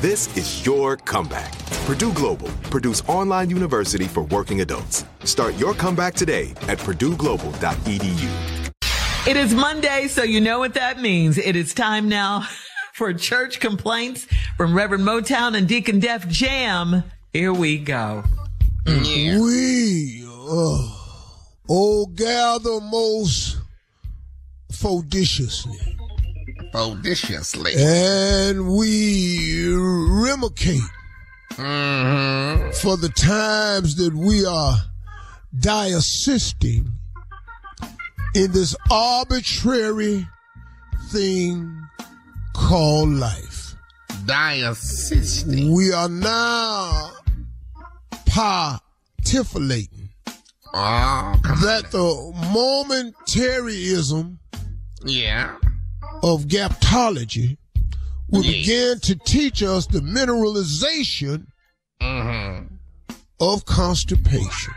This is your comeback. Purdue Global, Purdue's online university for working adults. Start your comeback today at purdueglobal.edu. It is Monday, so you know what that means. It is time now for church complaints from Reverend Motown and Deacon Def Jam. Here we go. We, uh, oh, gather most fodiciously. Bodiciously. And we remicate Mm-hmm. for the times that we are diassisting in this arbitrary thing called life. Diacistic. We are now partifulating Oh, that the momentaryism Yeah. Of gaptology will Yes. begin to teach us the mineralization Mm-hmm. of constipation.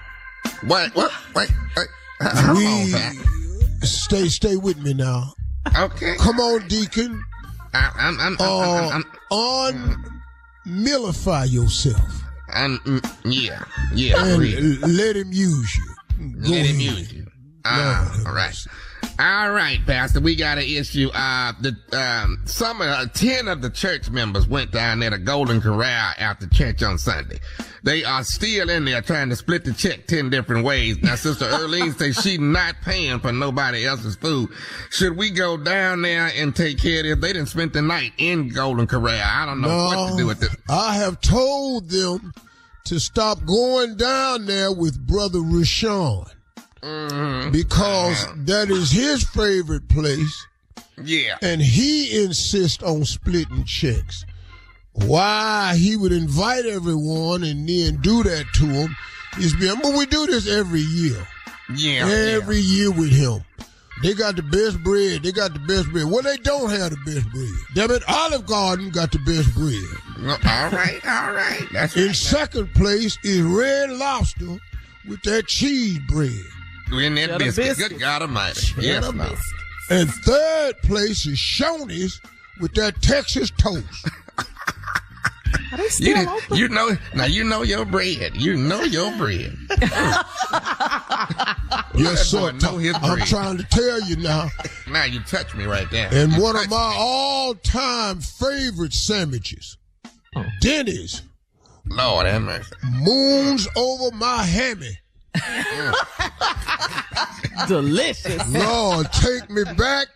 What? What? Wait. wait. Hold we on, stay stay with me now. Okay. Come on, Deacon. I, I'm, I'm, I'm, Uh, I'm, I'm, unmillify yourself I'm, mm, yeah. Yeah. and let him use you. Go Let him use you. Ah, Lord have all right. All right, Pastor. We got an issue. Uh, the, um, some, of uh, 10 of the church members went down there to Golden Corral after church on Sunday. They are still in there trying to split the check 10 different ways. Now, Sister Earlene says she not paying for nobody else's food. Should we go down there and take care of this? They didn't spend the night in Golden Corral. I don't know what to do with this. I have told them to stop going down there with Brother Rashawn Mm-hmm. because Uh-huh. that is his favorite place Yeah. and he insists on splitting checks. Why he would invite everyone and then do that to him is remember we do this every year. Yeah. Every year with him. They got the best bread. They got the best bread. Well, they don't have the best bread. Damn it, Olive Garden got the best bread. All right. All right. That's In right. second place is Red Lobster with that cheese bread. In that Cheddar biscuit. biscuit. Good God Almighty. Yes, Cheddar no. biscuit. And third place is Shoney's with that Texas toast. Are they You, did- open? you know now you know your bread. You know your bread. Yes, boy sir. know his I'm trying to tell you now. Now you touch me right there. And You one of my me. all-time favorite sandwiches, oh. Denny's, Lord have mercy. moons over my hammy. Delicious. Lord, take me back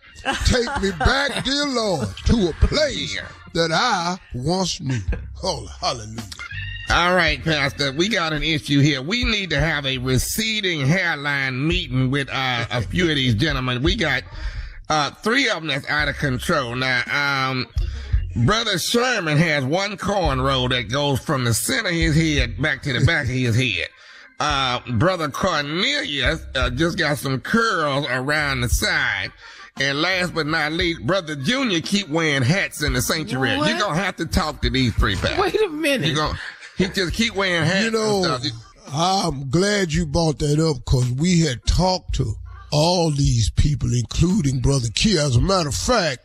Take me back, dear Lord, to a place that I once knew. Oh, hallelujah. All right, Pastor, we got an issue here. We need to have a receding hairline meeting with uh, a few of these gentlemen. We got uh, three of them that's out of control. Now, um, Brother Sherman has one cornrow that goes from the center of his head back to the back of his head. Uh, Brother Cornelius uh, just got some curls around the side. And last but not least, Brother Junior keep wearing hats in the sanctuary. What? You're going to have to talk to these three pastors. Wait a minute. You're gonna, he just keep wearing hats. You know, and stuff. I'm glad you brought that up because we had talked to all these people, including Brother Kia. As a matter of fact,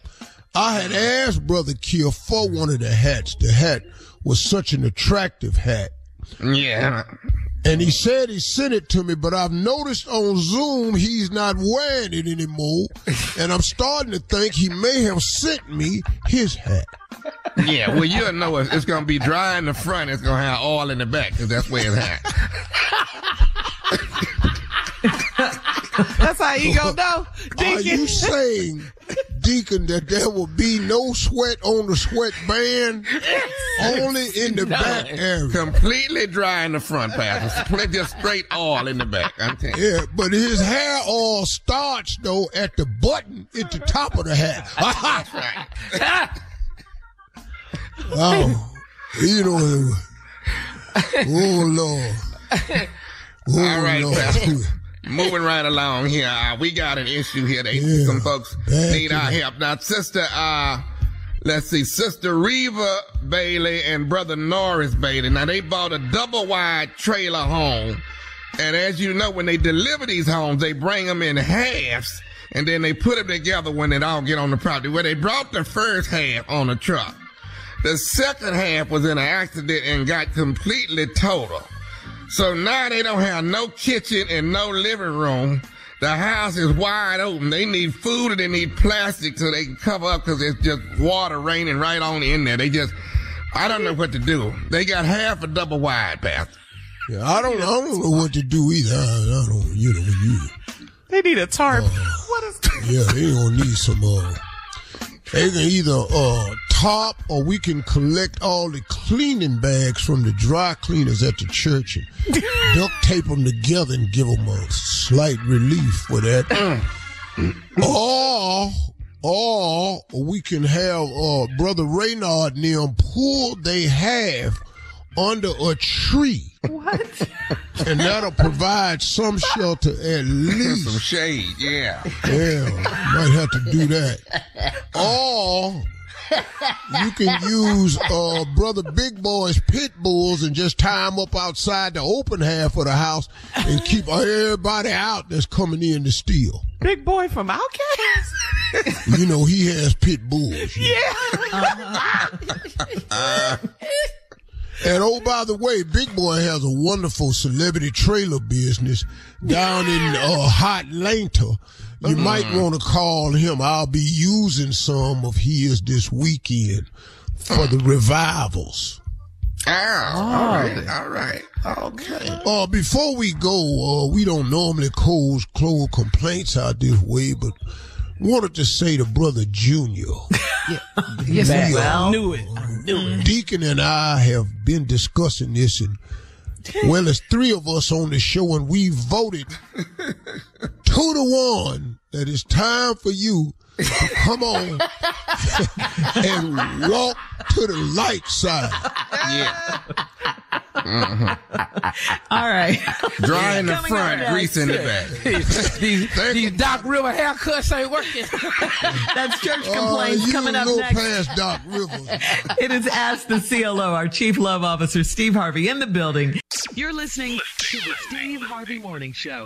I had asked Brother Kia for one of the hats. The hat was such an attractive hat. Yeah. And he said he sent it to me, but I've noticed on Zoom he's not wearing it anymore. And I'm starting to think he may have sent me his hat. Yeah, well, you'll know it's, it's going to be dry in the front. It's going to have oil in the back because that's where it's at. That's how you gonna know, Are you saying, Deacon, that there will be no sweat on the sweatband? Only in the back area. Completely dry in the front, Pastor. Just straight oil in the back. I'm telling you. Yeah, but his hair all starts though at the button at the top of the hat. That's right. oh, you know, oh Lord. Oh, All right, oh, Lord. Pastor. Moving right along here, uh, we got an issue here. They, Yeah. some folks need our help. Now, Sister, uh, let's see, Sister Reva Bailey and Brother Norris Bailey. Now, they bought a double wide trailer home. And as you know, when they deliver these homes, they bring them in halves and then they put them together when it all get on the property. Well, they brought the first half on a truck. The second half was in an accident and got completely total. So now they don't have no kitchen and no living room. The house is wide open. They need food and they need plastic so they can cover up because it's just water raining right on in there. They just, I don't know what to do. They got half a double wide, Pastor. Yeah, I don't, I don't know what to do either. I, I don't, you know, you, They need a tarp. Oh. what is yeah, they gonna need some, uh, they can either, uh, top or we can collect all the cleaning bags from the dry cleaners at the church and duct tape them together and give them a slight relief for that. or, or we can have, uh, Brother Reynard and them pull they have under a tree. what? And that'll provide some shelter at least. Some shade, yeah. Yeah, might have to do that. Or you can use uh, Brother Big Boi's pit bulls and just tie them up outside the open half of the house and keep everybody out that's coming in to steal. Big Boi from OutKast. You know, he has pit bulls. yeah. And oh, by the way, Big Boy has a wonderful celebrity trailer business down in uh, Hot Atlanta. You might want to call him. I'll be using some of his this weekend for the revivals. Oh, all right, all right. Okay. Uh, before we go, uh, we don't normally close close complaints out this way, but wanted to say to Brother Junior, Yes, Well- well, knew it. I knew it. Deacon and I have been discussing this, and well, there's three of us on the show, and we voted two to one that it's time for you to come on and walk to the light side. Yeah. All right. Dry in the Coming front, grease in the back. these, these Doc River haircuts ain't working. That's church Uh, complaints you coming up look next. past Doc Rivers. It is Ask the CLO, our Chief Love Officer, Steve Harvey, in the building. You're listening to the Steve Harvey Morning Show.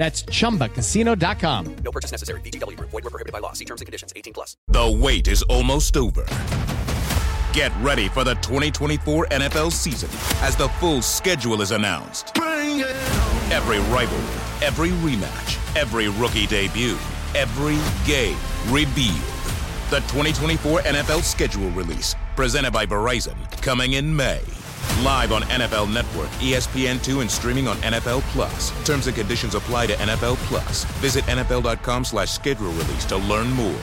That's chumbacasino.com. No purchase necessary. VGW Group. Void were prohibited by law. See terms and conditions. 18 plus. The wait is almost over. Get ready for the 2024 NFL season as the full schedule is announced. Every rivalry, every rematch, every rookie debut, every game revealed. The 2024 NFL schedule release, presented by Verizon, coming in May. Live on NFL Network, ESPN2, and streaming on NFL Plus. Terms and conditions apply to NFL Plus. Visit NFL.com slash schedule release to learn more.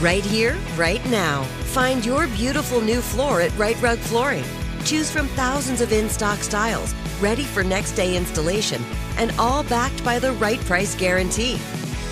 Right here, right now. Find your beautiful new floor at Rite Rug Flooring. Choose from thousands of in stock styles, ready for next day installation, and all backed by the right price guarantee.